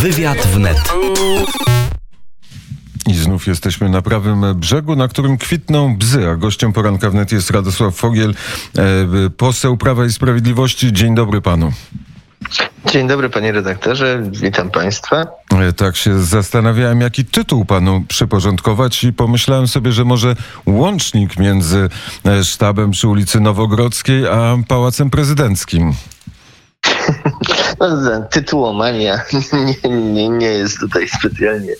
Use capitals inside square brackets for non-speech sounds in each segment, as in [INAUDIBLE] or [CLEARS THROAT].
Wywiad wnet. I znów jesteśmy na prawym brzegu, na którym kwitną bzy, a gościem poranka wnet jest Radosław Fogiel, e, poseł Prawa i Sprawiedliwości. Dzień dobry panu. Dzień dobry panie redaktorze, witam państwa. E, Tak się zastanawiałem, jaki tytuł panu przyporządkować i pomyślałem sobie, że może łącznik między e, sztabem przy ulicy Nowogrodzkiej a Pałacem Prezydenckim. No, tytułomania [LAUGHS] nie, nie, nie jest tutaj specjalnie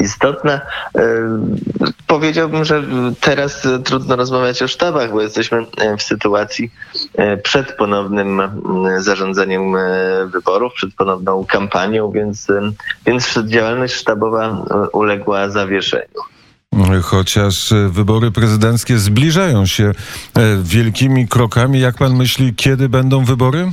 istotna. E, Powiedziałbym, że teraz trudno rozmawiać o sztabach, bo jesteśmy e, w sytuacji e, przed ponownym zarządzeniem wyborów, przed ponowną kampanią, więc, więc działalność sztabowa uległa zawieszeniu. Chociaż wybory prezydenckie zbliżają się wielkimi krokami. Jak pan myśli, kiedy będą wybory?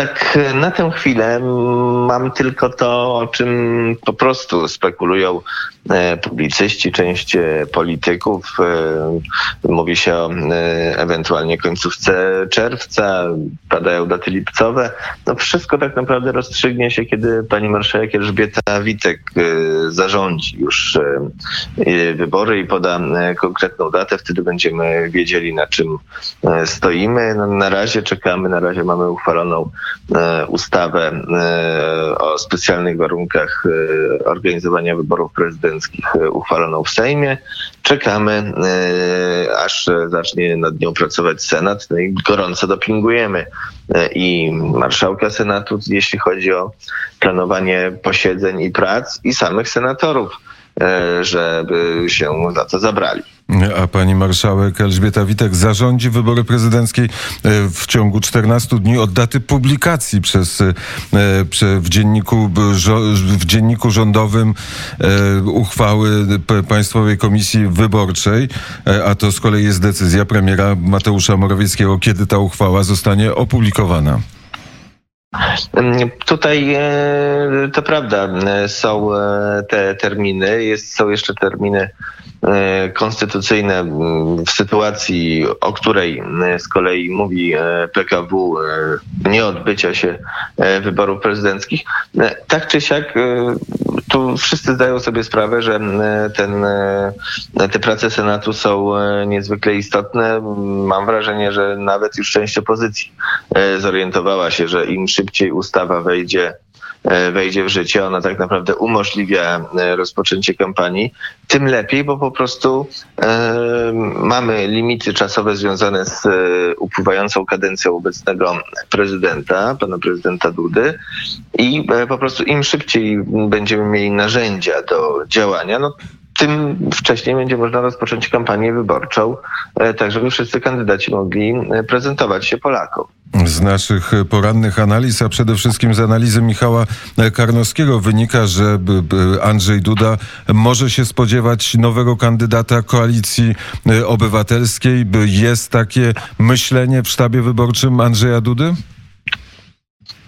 Tak, na tę chwilę mam tylko to, o czym po prostu spekulują e, publicyści, część e, polityków. E, Mówi się o ewentualnie końcówce czerwca, padają daty lipcowe. No wszystko tak naprawdę rozstrzygnie się, kiedy pani marszałek Elżbieta Witek zarządzi już wybory i poda konkretną datę. Wtedy będziemy wiedzieli, na czym stoimy. No, na razie czekamy, na razie mamy uchwaloną ustawę e, o specjalnych warunkach e, organizowania wyborów prezydenckich e, uchwaloną w Sejmie. Czekamy, e, aż zacznie nad nią pracować Senat no i gorąco dopingujemy e, i marszałka Senatu, jeśli chodzi o planowanie posiedzeń i prac i samych senatorów, e, żeby się za to zabrali. A pani marszałek Elżbieta Witek zarządzi wybory prezydenckie e, w ciągu 14 dni od daty publikacji przez, e, w, dzienniku, w dzienniku rządowym e, uchwały Państwowej Komisji Wyborczej, e, a to z kolei jest decyzja premiera Mateusza Morawieckiego, kiedy ta uchwała zostanie opublikowana. Mm, Tutaj e, to prawda, e, są e, te terminy, jest, są jeszcze terminy konstytucyjne mm, w sytuacji, o której e, z kolei mówi e, PKW e, nieodbycia się e, wyborów prezydenckich. E, Tak czy siak e, tu wszyscy zdają sobie sprawę, że e, ten, e, te prace Senatu są e, niezwykle istotne. Mam wrażenie, że nawet już część opozycji e, zorientowała się, że im szybciej ustawa wejdzie e, wejdzie w życie, ona tak naprawdę umożliwia e, rozpoczęcie kampanii, tym lepiej, bo po prostu e, mamy limity czasowe związane z e, upływającą kadencją obecnego prezydenta, pana prezydenta Dudy. I e, po prostu im szybciej będziemy mieli narzędzia do działania, no tym wcześniej będzie można rozpocząć kampanię wyborczą, e, tak żeby wszyscy kandydaci mogli e, prezentować się Polakom. Z naszych porannych analiz, a przede wszystkim z analizy Michała Karnowskiego wynika, że Andrzej Duda może się spodziewać nowego kandydata koalicji e, obywatelskiej. Jest takie myślenie w sztabie wyborczym Andrzeja Dudy?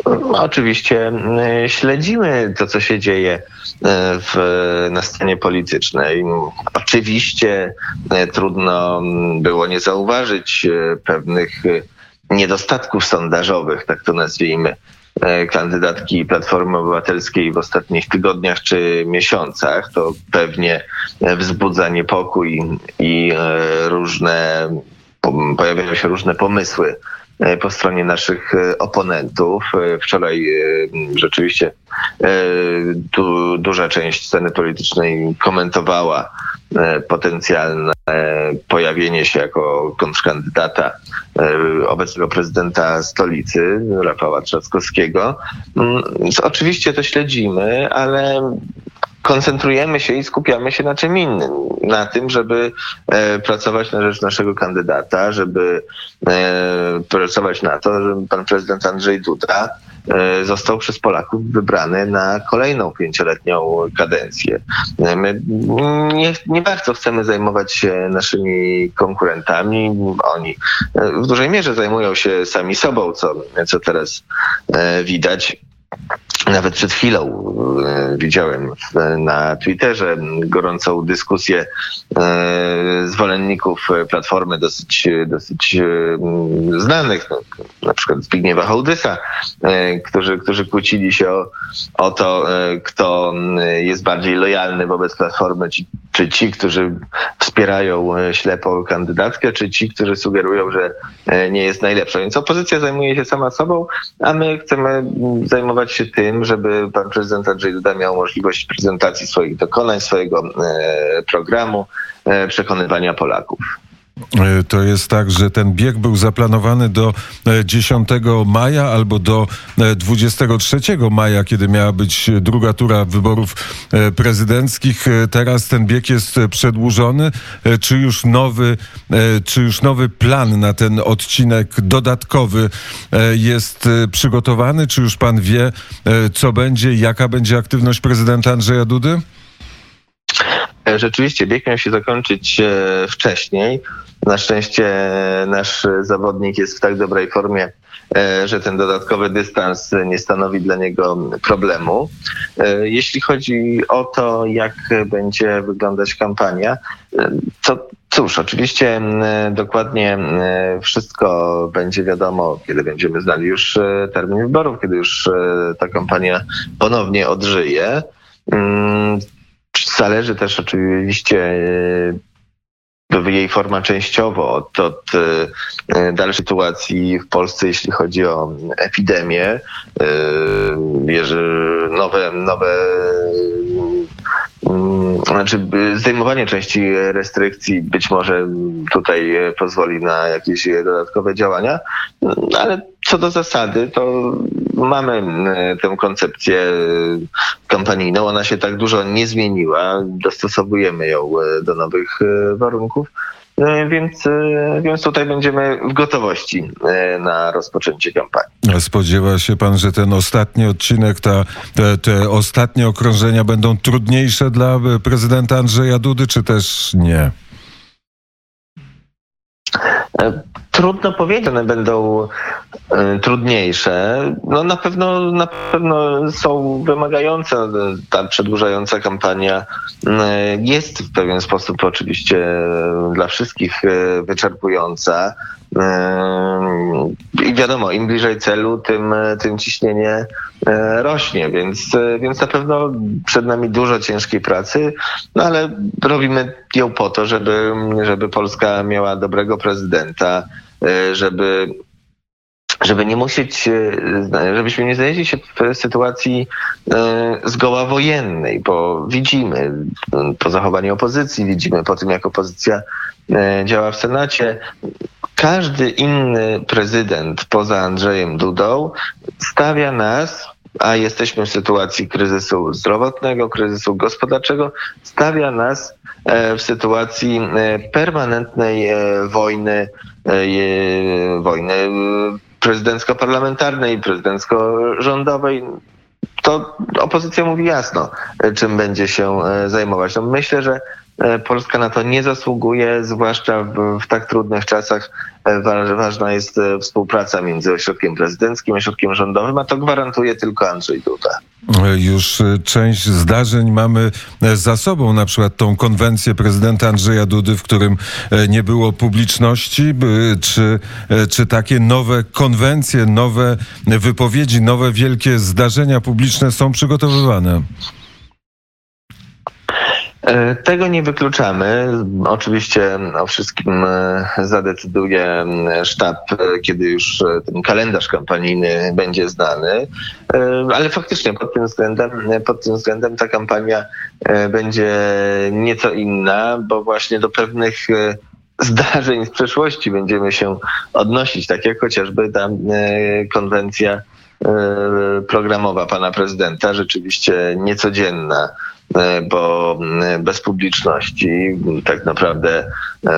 No, Oczywiście mm, śledzimy to, co się dzieje e, w, na scenie politycznej. Oczywiście e, trudno mm, było nie zauważyć e, pewnych niedostatków sondażowych, tak to nazwijmy, kandydatki Platformy Obywatelskiej w ostatnich tygodniach czy miesiącach. To pewnie wzbudza niepokój i różne, po- pojawiają się różne pomysły po stronie naszych e, oponentów. E, Wczoraj e, rzeczywiście e, du, duża część sceny politycznej komentowała e, potencjalne e, pojawienie się jako kontrkandydata e, obecnego prezydenta stolicy, Rafała Trzaskowskiego. Mm, oczywiście to śledzimy, ale koncentrujemy się i skupiamy się na czym innym. Na tym, żeby e, pracować na rzecz naszego kandydata, żeby e, pracować na to, żeby pan prezydent Andrzej Duda e, został przez Polaków wybrany na kolejną pięcioletnią kadencję. My nie, nie bardzo chcemy zajmować się naszymi konkurentami. Oni w dużej mierze zajmują się sami sobą, co, co teraz widać. Nawet przed chwilą e, widziałem na Twitterze gorącą dyskusję e, zwolenników Platformy dosyć, dosyć e, znanych, no, na przykład Zbigniewa Hołdysa, którzy, którzy kłócili się o, o to, kto jest bardziej lojalny wobec Platformy, czy ci, którzy wspierają ślepo kandydatkę, czy ci, którzy sugerują, że nie jest najlepsza. Więc opozycja zajmuje się sama sobą, a my chcemy zajmować się tym, żeby pan prezydent Andrzej Duda miał możliwość prezentacji swoich dokonań, swojego e, programu, e, przekonywania Polaków. E, to jest tak, że ten bieg był zaplanowany do 10 maja albo do 23 maja, kiedy miała być druga tura wyborów prezydenckich. Teraz ten bieg jest przedłużony. Czy już nowy, czy już nowy plan na ten odcinek dodatkowy jest przygotowany? Czy już pan wie, co będzie, jaka będzie aktywność prezydenta Andrzeja Dudy? Rzeczywiście bieg miał się zakończyć wcześniej. Na szczęście nasz zawodnik jest w tak dobrej formie, e, że ten dodatkowy dystans nie stanowi dla niego problemu. E, jeśli chodzi o to, jak będzie wyglądać kampania, e, to cóż, oczywiście dokładnie wszystko będzie wiadomo, kiedy będziemy znali już termin wyborów, kiedy już ta kampania ponownie odżyje. Zależy też oczywiście jej forma częściowo od, od e, dalszej sytuacji w Polsce, jeśli chodzi o epidemię. E, nowe, nowe mm, znaczy zdejmowanie części restrykcji być może tutaj pozwoli na jakieś dodatkowe działania, ale co do zasady, to mamy e, tę koncepcję kampanijną. Ona się tak dużo nie zmieniła. Dostosowujemy ją e, do nowych e, warunków. Więc, więc tutaj będziemy w gotowości na rozpoczęcie kampanii. Spodziewa się pan, że ten ostatni odcinek, ta, te, te ostatnie okrążenia będą trudniejsze dla prezydenta Andrzeja Dudy, czy też nie? Trudno powiedzieć, one będą y, trudniejsze. No na pewno na pewno są wymagające. Ta przedłużająca kampania y, jest w pewien sposób oczywiście dla wszystkich wyczerpująca. I wiadomo, im bliżej celu, tym, tym ciśnienie rośnie, więc, więc na pewno przed nami dużo ciężkiej pracy, no ale robimy ją po to, żeby, żeby Polska miała dobrego prezydenta, E, żeby żeby nie musieć, e, żebyśmy nie znaleźli się w sytuacji e, zgoła wojennej, bo widzimy po zachowaniu opozycji, widzimy po tym, jak opozycja działa w Senacie, każdy inny prezydent poza Andrzejem Dudą stawia nas, a jesteśmy w sytuacji kryzysu zdrowotnego, kryzysu gospodarczego, stawia nas w sytuacji permanentnej wojny E, wojny prezydencko-parlamentarnej, prezydencko-rządowej, to opozycja mówi jasno, czym będzie się e, zajmować. No myślę, że e, Polska na to nie zasługuje, zwłaszcza w, w tak trudnych czasach ważna jest współpraca między ośrodkiem prezydenckim, ośrodkiem rządowym, a to gwarantuje tylko Andrzej Duda. Już e, część zdarzeń mamy e, za sobą, na przykład tą konwencję prezydenta Andrzeja Dudy, w którym e, nie było publiczności, czy, czy takie nowe konwencje, nowe wypowiedzi, nowe wielkie zdarzenia publiczne są przygotowywane? E, tego nie wykluczamy. Oczywiście o wszystkim e, zadecyduje sztab, e, kiedy już ten kalendarz kampanijny będzie znany. Ale faktycznie pod tym względem, pod tym względem ta kampania będzie nieco inna, bo właśnie do pewnych zdarzeń z przeszłości będziemy się odnosić, tak jak chociażby ta konwencja programowa pana prezydenta, rzeczywiście niecodzienna bo e, bez publiczności tak naprawdę e,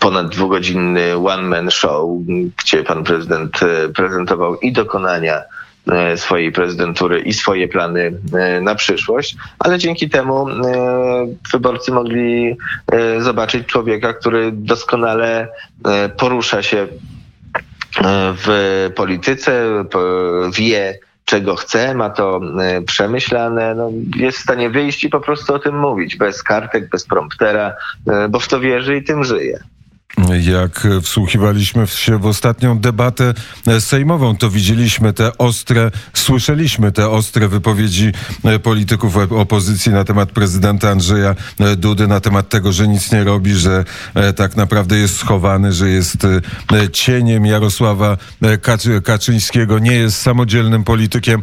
ponad dwugodzinny one-man show, gdzie pan prezydent prezentował i dokonania swojej prezydentury i swoje plany na przyszłość, ale dzięki temu wyborcy mogli zobaczyć człowieka, który doskonale porusza się w polityce, wie, czego chce, ma to przemyślane, no, jest w stanie wyjść i po prostu o tym mówić, bez kartek, bez promptera, bo w to wierzy i tym żyje. Jak wsłuchiwaliśmy się w ostatnią debatę sejmową, to widzieliśmy te ostre, słyszeliśmy te ostre wypowiedzi polityków opozycji na temat prezydenta Andrzeja Dudy, na temat tego, że nic nie robi, że tak naprawdę jest schowany, że jest cieniem Jarosława Kaczyńskiego, nie jest samodzielnym politykiem.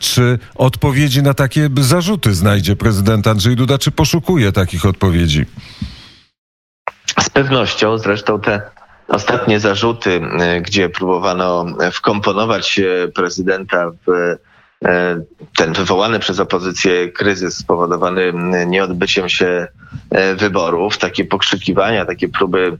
Czy odpowiedzi na takie zarzuty znajdzie prezydent Andrzej Duda, czy poszukuje takich odpowiedzi? Pewnością zresztą te ostatnie zarzuty, e, gdzie próbowano wkomponować prezydenta w e, ten wywołany przez opozycję kryzys spowodowany nieodbyciem się e, wyborów, takie pokrzykiwania, takie próby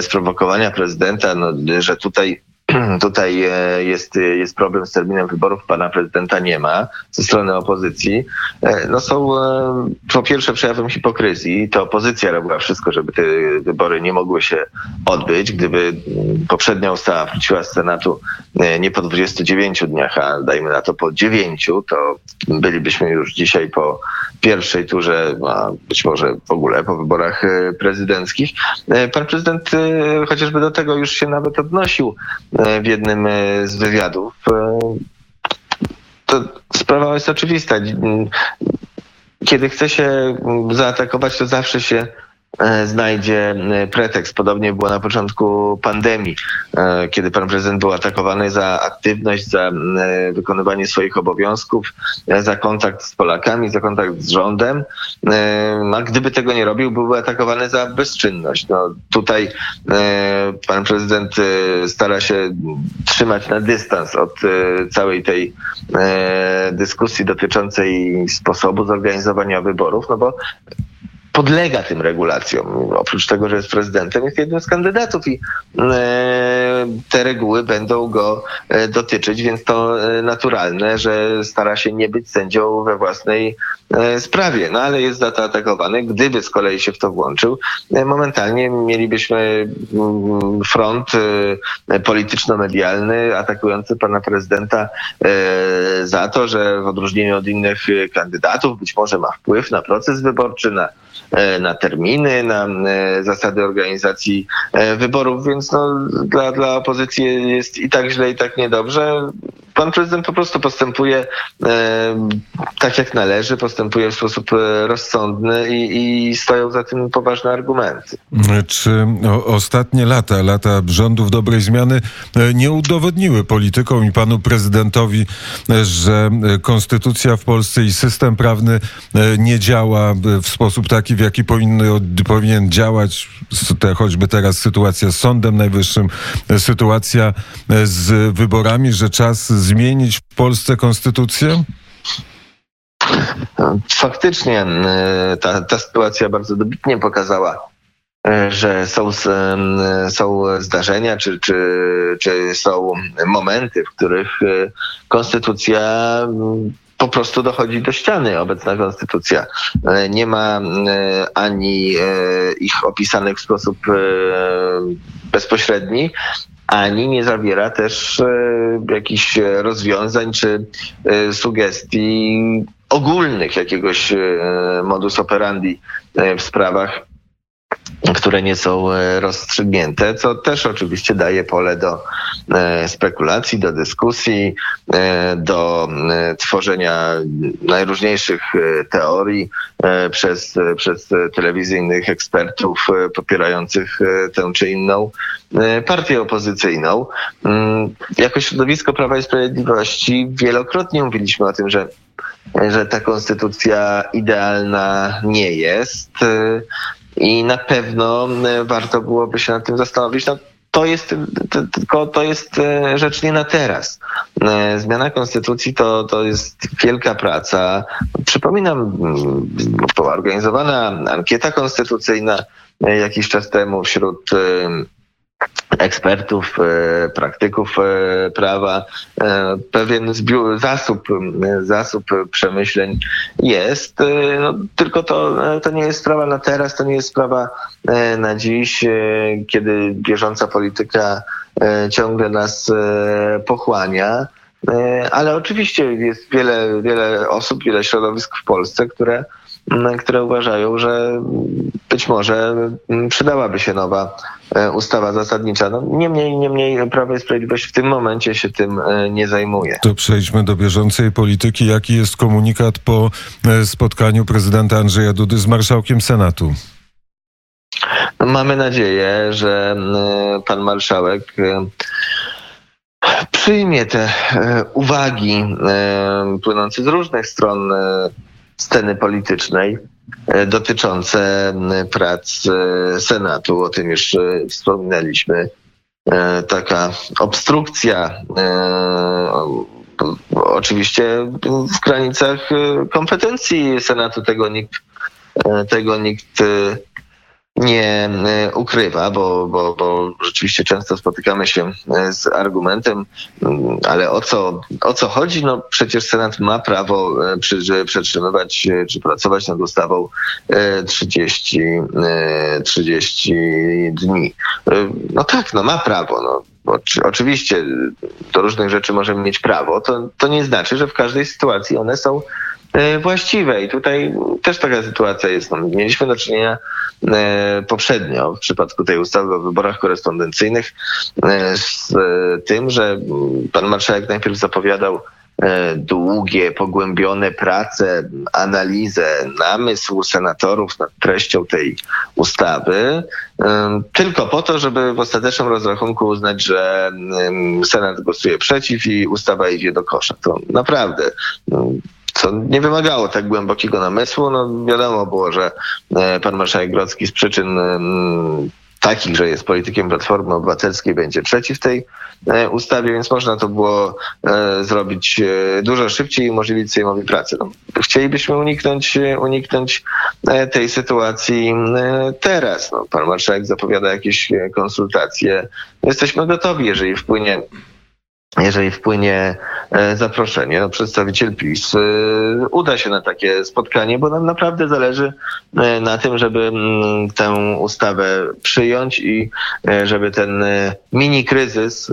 sprowokowania prezydenta, no, że tutaj [CLEARS THROAT] Tutaj e, jest, jest problem z terminem wyborów, pana prezydenta nie ma ze strony opozycji. E, no są e, po pierwsze przejawem hipokryzji. To opozycja robiła wszystko, żeby te wybory nie mogły się odbyć. Gdyby poprzednia ustawa wróciła z Senatu nie po 29 dniach, a dajmy na to po 9, to bylibyśmy już dzisiaj po pierwszej turze, a być może w ogóle po wyborach prezydenckich. Pan prezydent chociażby do tego już się nawet odnosił w jednym e, z wywiadów. E, to sprawa jest oczywista. Kiedy chce się zaatakować, to zawsze się E, znajdzie e, pretekst. Podobnie było na początku pandemii, e, kiedy pan prezydent był atakowany za aktywność, za wykonywanie swoich obowiązków, za kontakt z Polakami, za kontakt z rządem. A gdyby tego nie robił, byłby atakowany za bezczynność. No, tutaj pan prezydent stara się trzymać na dystans od całej tej dyskusji dotyczącej sposobu zorganizowania wyborów, no bo podlega tym regulacjom. Oprócz tego, że jest prezydentem, jest jednym z kandydatów i e, te reguły będą go e, dotyczyć, więc to e, naturalne, że stara się nie być sędzią we własnej sprawie. No ale jest za to atakowany. Gdyby z kolei się w to włączył, momentalnie mielibyśmy mm, front polityczno-medialny atakujący pana prezydenta za to, że w odróżnieniu od innych kandydatów być może ma wpływ na proces wyborczy, na na terminy, na e, zasady organizacji e, wyborów, więc no, dla, dla opozycji jest i tak źle, i tak niedobrze pan prezydent po prostu postępuje e, tak, jak należy, postępuje w sposób e, rozsądny i, i stoją za tym poważne argumenty. Czy ostatnie lata, lata rządów dobrej zmiany e, nie udowodniły politykom i panu prezydentowi, e, że konstytucja w Polsce i system prawny nie działa w sposób taki, w jaki powinny, powinien działać, te, choćby teraz sytuacja z Sądem Najwyższym, sytuacja z wyborami, że czas zmienić w Polsce konstytucję? Faktycznie e, ta, ta sytuacja bardzo dobitnie pokazała, e, że są, są zdarzenia, czy, czy, czy są momenty, w których e, konstytucja po prostu dochodzi do ściany. Obecna konstytucja nie ma ani ich opisanych w sposób bezpośredni, ani nie zawiera też e, jakichś rozwiązań czy e, sugestii ogólnych jakiegoś e, modus operandi w sprawach które nie są e, rozstrzygnięte, co też oczywiście daje pole do e, spekulacji, do dyskusji, e, do tworzenia najróżniejszych teorii przez, przez telewizyjnych ekspertów popierających tę czy inną partię opozycyjną. Mm, jako środowisko Prawa i Sprawiedliwości wielokrotnie mówiliśmy o tym, że że ta konstytucja idealna nie jest i na pewno e, warto byłoby się nad tym zastanowić. No, to jest tylko to jest e, rzecz nie na teraz. E, zmiana konstytucji to, to jest wielka praca. Przypominam, była organizowana ankieta konstytucyjna jakiś czas temu wśród ekspertów, e, praktyków e, prawa, e, pewien zbiór, zasób, zasób przemyśleń jest. No, tylko to, to nie jest sprawa na teraz, to nie jest sprawa na dziś, kiedy bieżąca polityka ciągle nas pochłania. Ale oczywiście jest wiele, wiele osób, wiele środowisk w Polsce, które, które uważają, że być może przydałaby się nowa ustawa zasadnicza. No, niemniej, niemniej Prawo i Sprawiedliwość w tym momencie się tym nie zajmuje. To przejdźmy do bieżącej polityki. Jaki jest komunikat po spotkaniu prezydenta Andrzeja Dudy z marszałkiem Senatu? Mamy nadzieję, że pan marszałek przyjmie te e, uwagi e, płynące z różnych stron e, sceny politycznej dotyczące prac Senatu. O tym już wspominaliśmy. Taka obstrukcja, oczywiście w granicach kompetencji Senatu tego nikt, tego nikt nie e, ukrywa, bo, bo, bo rzeczywiście często spotykamy się e, z argumentem, mm, ale o co, o co chodzi? No przecież Senat ma prawo e, przy, przetrzymywać czy pracować nad ustawą 30, 30 dni. No tak, no ma prawo. No. Oczywiście do różnych rzeczy możemy mieć prawo. To, to nie znaczy, że w każdej sytuacji one są właściwe. I tutaj też taka sytuacja jest. No, mieliśmy do czynienia e, poprzednio w przypadku tej ustawy o wyborach korespondencyjnych e, z tym, że pan marszałek najpierw zapowiadał długie, pogłębione prace, analizę, namysł senatorów nad treścią tej ustawy, tylko po to, żeby w ostatecznym rozrachunku uznać, że Senat głosuje przeciw i ustawa idzie do kosza. To naprawdę co nie wymagało tak głębokiego namysłu. No wiadomo było, że e, pan marszałek Grodzki z przyczyn mm, takich, że jest politykiem Platformy Obywatelskiej, będzie przeciw tej e, ustawie, więc można to było e, zrobić dużo szybciej i umożliwić Sejmowi pracę. No, chcielibyśmy uniknąć, uniknąć tej sytuacji teraz. No, pan marszałek zapowiada jakieś konsultacje. Jesteśmy gotowi, jeżeli wpłynie jeżeli wpłynie e, zaproszenie, no przedstawiciel PiS e, uda się na takie spotkanie, bo nam naprawdę zależy e, na tym, żeby mm, tę ustawę przyjąć i żeby ten mini kryzys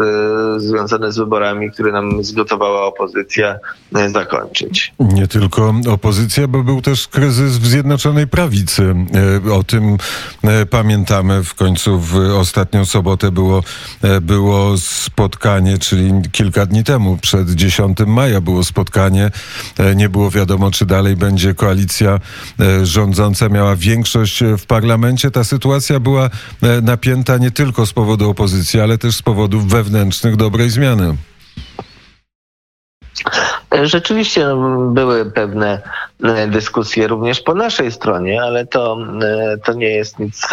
związany z wyborami, który nam zgotowała opozycja, zakończyć. Nie tylko opozycja, bo był też kryzys w Zjednoczonej Prawicy. O tym pamiętamy. W końcu w ostatnią sobotę było, było spotkanie, czyli kilka dni temu, przed 10 maja było spotkanie. E, nie było wiadomo, czy dalej będzie koalicja e, rządząca miała większość w parlamencie. Ta sytuacja była e, napięta nie tylko z powodu opozycji, ale też z powodów wewnętrznych dobrej zmiany. Rzeczywiście były pewne e, dyskusje również po naszej stronie, ale to, e, to nie jest nic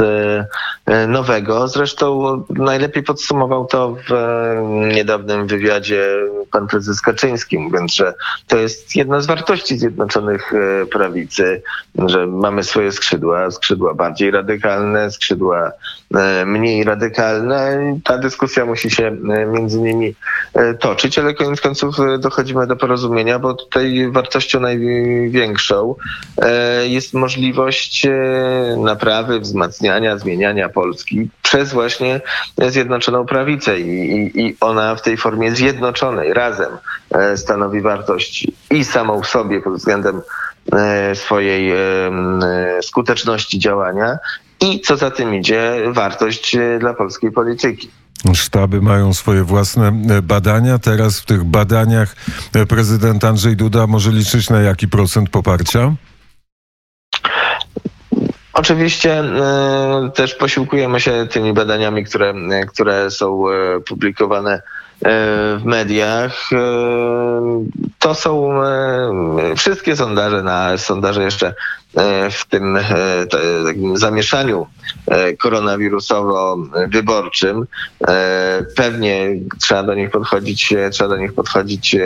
e, nowego. Zresztą najlepiej podsumował to w niedawnym wywiadzie pan prezes Kaczyński, mówiąc, że to jest jedna z wartości Zjednoczonych Prawicy, że mamy swoje skrzydła, skrzydła bardziej radykalne, skrzydła mniej radykalne. Ta dyskusja musi się między nimi toczyć, ale koniec końców dochodzimy do porozumienia porozumienia, bo tutaj wartością największą e, jest możliwość e, naprawy, wzmacniania, zmieniania Polski przez właśnie Zjednoczoną Prawicę i, i ona w tej formie zjednoczonej razem e, stanowi wartość i samą w sobie pod względem swojej skuteczności działania i co za tym idzie wartość dla polskiej polityki. Sztaby mają swoje własne e, badania. Teraz w tych badaniach e, prezydent Andrzej Duda może liczyć na jaki procent poparcia? Oczywiście y, też posiłkujemy się tymi badaniami, które, które są publikowane w mediach. To są wszystkie sondaże, na sondaże jeszcze w tym zamieszaniu koronawirusowo-wyborczym. Pewnie trzeba do nich podchodzić, trzeba do nich podchodzić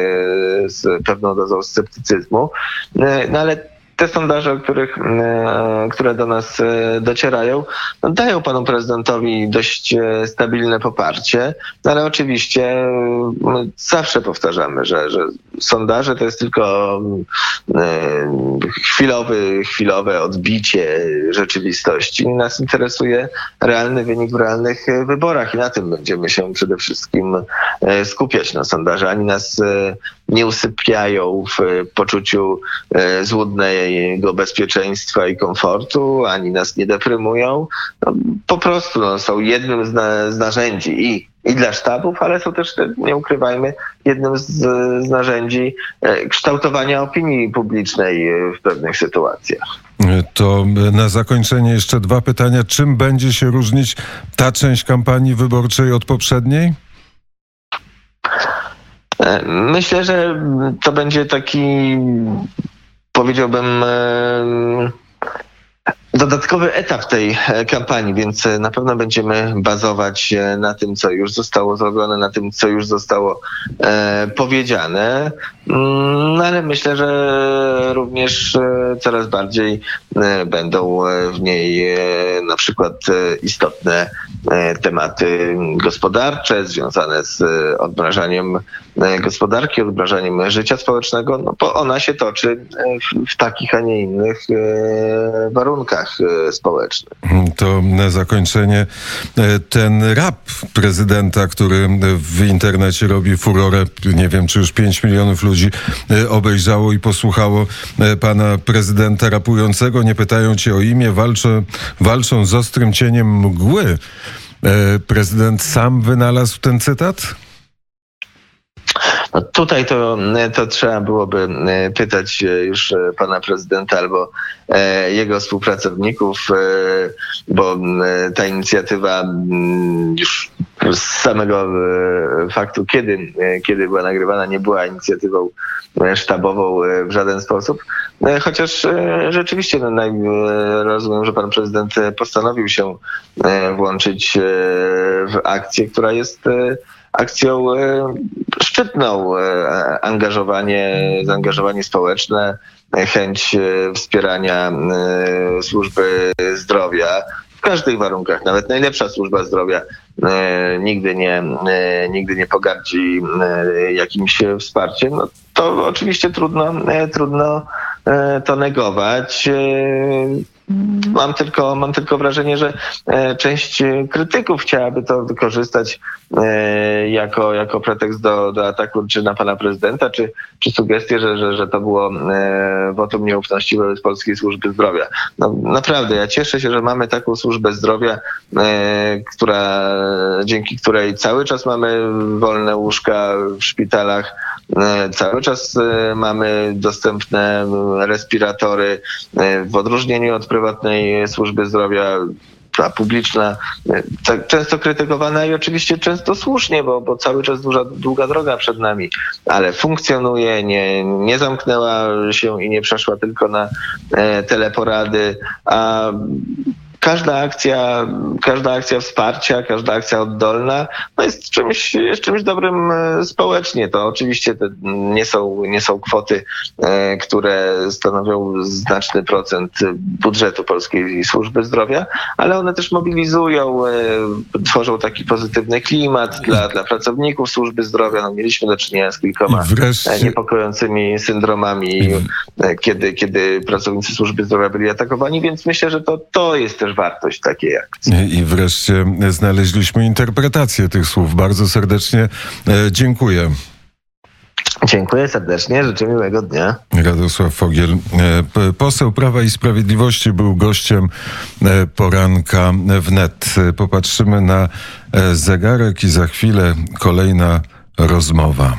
z pewną dozą sceptycyzmu, no ale te sondaże, o których, e, które do nas e, docierają, no dają panu prezydentowi dość e, stabilne poparcie, no ale oczywiście zawsze powtarzamy, że, że sondaże to jest tylko chwilowy, chwilowe odbicie rzeczywistości. Nas interesuje realny wynik w realnych wyborach i na tym będziemy się przede wszystkim skupiać. No, sondaże ani nas nie usypiają w poczuciu złudnej jego bezpieczeństwa i komfortu, ani nas nie deprymują. No, po prostu no, są jednym z, na, z narzędzi i i dla sztabów, ale są też, nie ukrywajmy, jednym z, z, narzędzi e, kształtowania opinii publicznej e, w pewnych sytuacjach. To na zakończenie jeszcze dwa pytania. Czym będzie się różnić ta część kampanii wyborczej od poprzedniej? E, myślę, że to będzie taki powiedziałbym, dodatkowy etap tej e, kampanii, więc e, na pewno będziemy bazować e, na tym, co już zostało zrobione, na tym, co już zostało powiedziane. Mm, no ale myślę, że również coraz bardziej będą w niej na przykład istotne tematy gospodarcze związane z odmrażaniem gospodarki, odmrażaniem życia społecznego, no bo ona się toczy w, w takich, a nie innych warunkach mediach e, społecznych. To na zakończenie e, ten rap prezydenta, który w internecie robi furorę, nie wiem czy już 5 milionów ludzi e, obejrzało i posłuchało pana prezydenta rapującego, nie pytają cię o imię, walczą, walczą z ostrym cieniem mgły. Prezydent sam wynalazł ten cytat? No tutaj to, to trzeba byłoby e, pytać e, już e, pana prezydenta albo jego współpracowników, bo ta inicjatywa już z samego faktu, kiedy, kiedy była nagrywana, nie była inicjatywą sztabową w żaden sposób. Chociaż rzeczywiście no, rozumiem, że pan prezydent postanowił się włączyć w akcję, która jest akcją e, szczytną. E, angażowanie, zaangażowanie społeczne, chęć e, wspierania służby zdrowia w każdych warunkach, nawet najlepsza służba zdrowia nigdy nie, nigdy nie pogardzi jakimś wsparciem. No, to oczywiście trudno, trudno to negować. Mam tylko, mam tylko wrażenie, że e, część krytyków chciałaby to wykorzystać e, jako, jako pretekst do, do ataku czy na pana prezydenta, czy, czy sugestie, że, że, że to było e, wotum nieufności wobec Polskiej Służby Zdrowia. No, naprawdę, ja cieszę się, że mamy taką służbę zdrowia, która, dzięki której cały czas mamy wolne łóżka w szpitalach, cały czas mamy dostępne respiratory w odróżnieniu od prywatnej służby zdrowia ta publiczna, tak często krytykowana i oczywiście często słusznie, bo, bo cały czas duża, długa droga przed nami, ale funkcjonuje, nie, nie zamknęła się i nie przeszła tylko na e, teleporady, a każda akcja, każda akcja wsparcia, każda akcja oddolna no jest, czymś, jest czymś dobrym e, społecznie. To oczywiście nie, są, nie są kwoty, e, które stanowią znaczny procent budżetu Polskiej Służby Zdrowia, ale one też mobilizują, e, tworzą taki pozytywny klimat dla, dla pracowników służby zdrowia. No, mieliśmy do czynienia z kilkoma wreszcie... niepokojącymi syndromami, kiedy, kiedy pracownicy służby zdrowia byli atakowani, więc myślę, że to, to jest też wartość takiej akcji. I wreszcie znaleźliśmy interpretację tych słów. Bardzo serdecznie e, dziękuję. Dziękuję serdecznie, życzę miłego dnia. Radosław Fogiel, e, poseł Prawa i Sprawiedliwości, był gościem e, poranka wnet. Popatrzymy na zegarek i za chwilę kolejna rozmowa.